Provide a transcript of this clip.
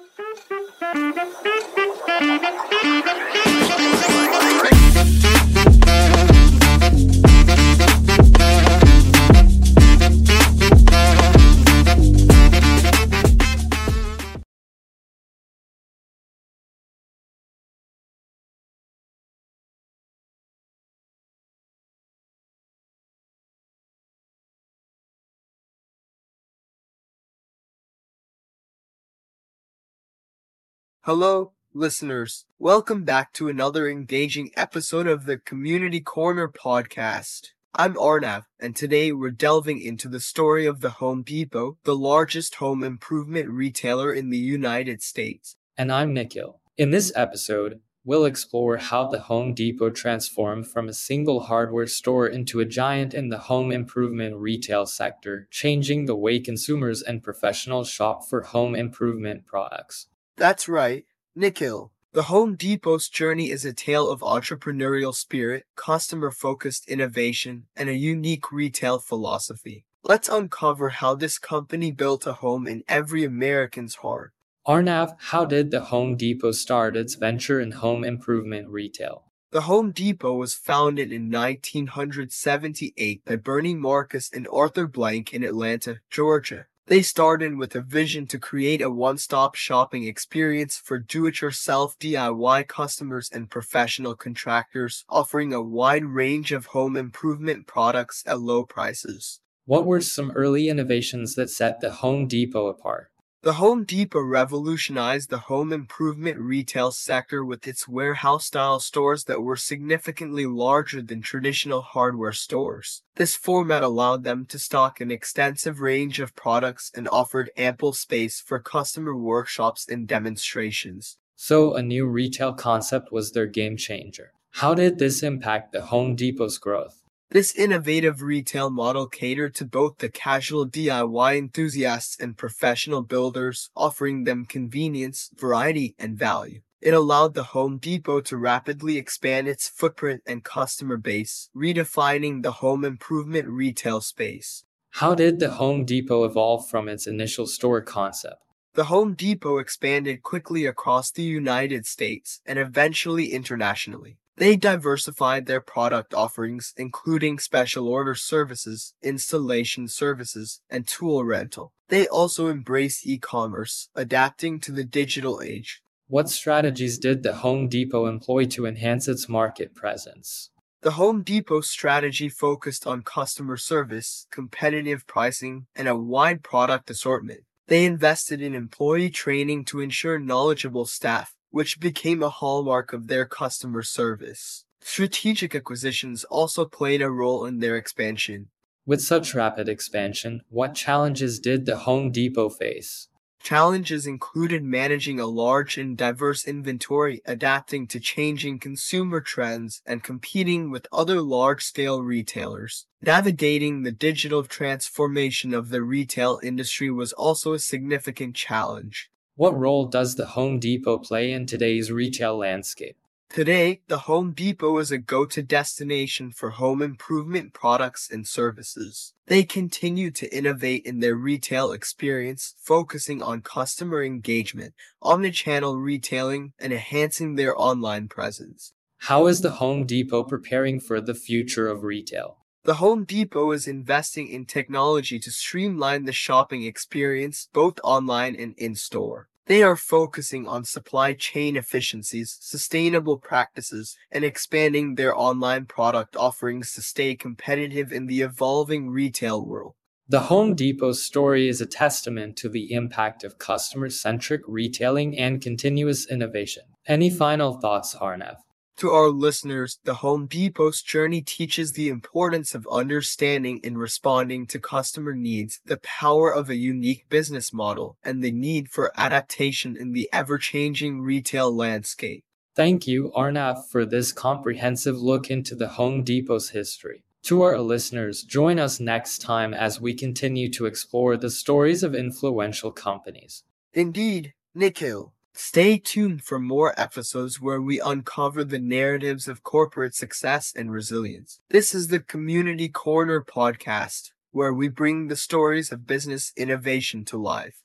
Thank you. Hello, listeners. Welcome back to another engaging episode of the Community Corner podcast. I'm Arnav, and today we're delving into the story of the Home Depot, the largest home improvement retailer in the United States. And I'm Nikhil. In this episode, we'll explore how the Home Depot transformed from a single hardware store into a giant in the home improvement retail sector, changing the way consumers and professionals shop for home improvement products. That's right, Nikhil. The Home Depot's journey is a tale of entrepreneurial spirit, customer focused innovation, and a unique retail philosophy. Let's uncover how this company built a home in every American's heart. Arnav, how did the Home Depot start its venture in home improvement retail? The Home Depot was founded in 1978 by Bernie Marcus and Arthur Blank in Atlanta, Georgia. They started with a vision to create a one-stop shopping experience for do-it-yourself DIY customers and professional contractors, offering a wide range of home improvement products at low prices. What were some early innovations that set the Home Depot apart? The Home Depot revolutionized the home improvement retail sector with its warehouse style stores that were significantly larger than traditional hardware stores. This format allowed them to stock an extensive range of products and offered ample space for customer workshops and demonstrations. So, a new retail concept was their game changer. How did this impact the Home Depot's growth? This innovative retail model catered to both the casual DIY enthusiasts and professional builders, offering them convenience, variety, and value. It allowed the Home Depot to rapidly expand its footprint and customer base, redefining the home improvement retail space. How did the Home Depot evolve from its initial store concept? The Home Depot expanded quickly across the United States and eventually internationally. They diversified their product offerings, including special order services, installation services, and tool rental. They also embraced e-commerce, adapting to the digital age. What strategies did the Home Depot employ to enhance its market presence? The Home Depot strategy focused on customer service, competitive pricing, and a wide product assortment. They invested in employee training to ensure knowledgeable staff which became a hallmark of their customer service. Strategic acquisitions also played a role in their expansion. With such rapid expansion, what challenges did the Home Depot face? Challenges included managing a large and diverse inventory, adapting to changing consumer trends, and competing with other large scale retailers. Navigating the digital transformation of the retail industry was also a significant challenge. What role does the Home Depot play in today's retail landscape? Today, the Home Depot is a go-to destination for home improvement products and services. They continue to innovate in their retail experience, focusing on customer engagement, omnichannel retailing, and enhancing their online presence. How is the Home Depot preparing for the future of retail? The Home Depot is investing in technology to streamline the shopping experience both online and in store. They are focusing on supply chain efficiencies, sustainable practices, and expanding their online product offerings to stay competitive in the evolving retail world. The Home Depot story is a testament to the impact of customer centric retailing and continuous innovation. Any final thoughts, Arnav? To our listeners, the Home Depot's journey teaches the importance of understanding and responding to customer needs, the power of a unique business model, and the need for adaptation in the ever changing retail landscape. Thank you, Arnav, for this comprehensive look into the Home Depot's history. To our listeners, join us next time as we continue to explore the stories of influential companies. Indeed, Nikhil. Stay tuned for more episodes where we uncover the narratives of corporate success and resilience. This is the Community Corner podcast, where we bring the stories of business innovation to life.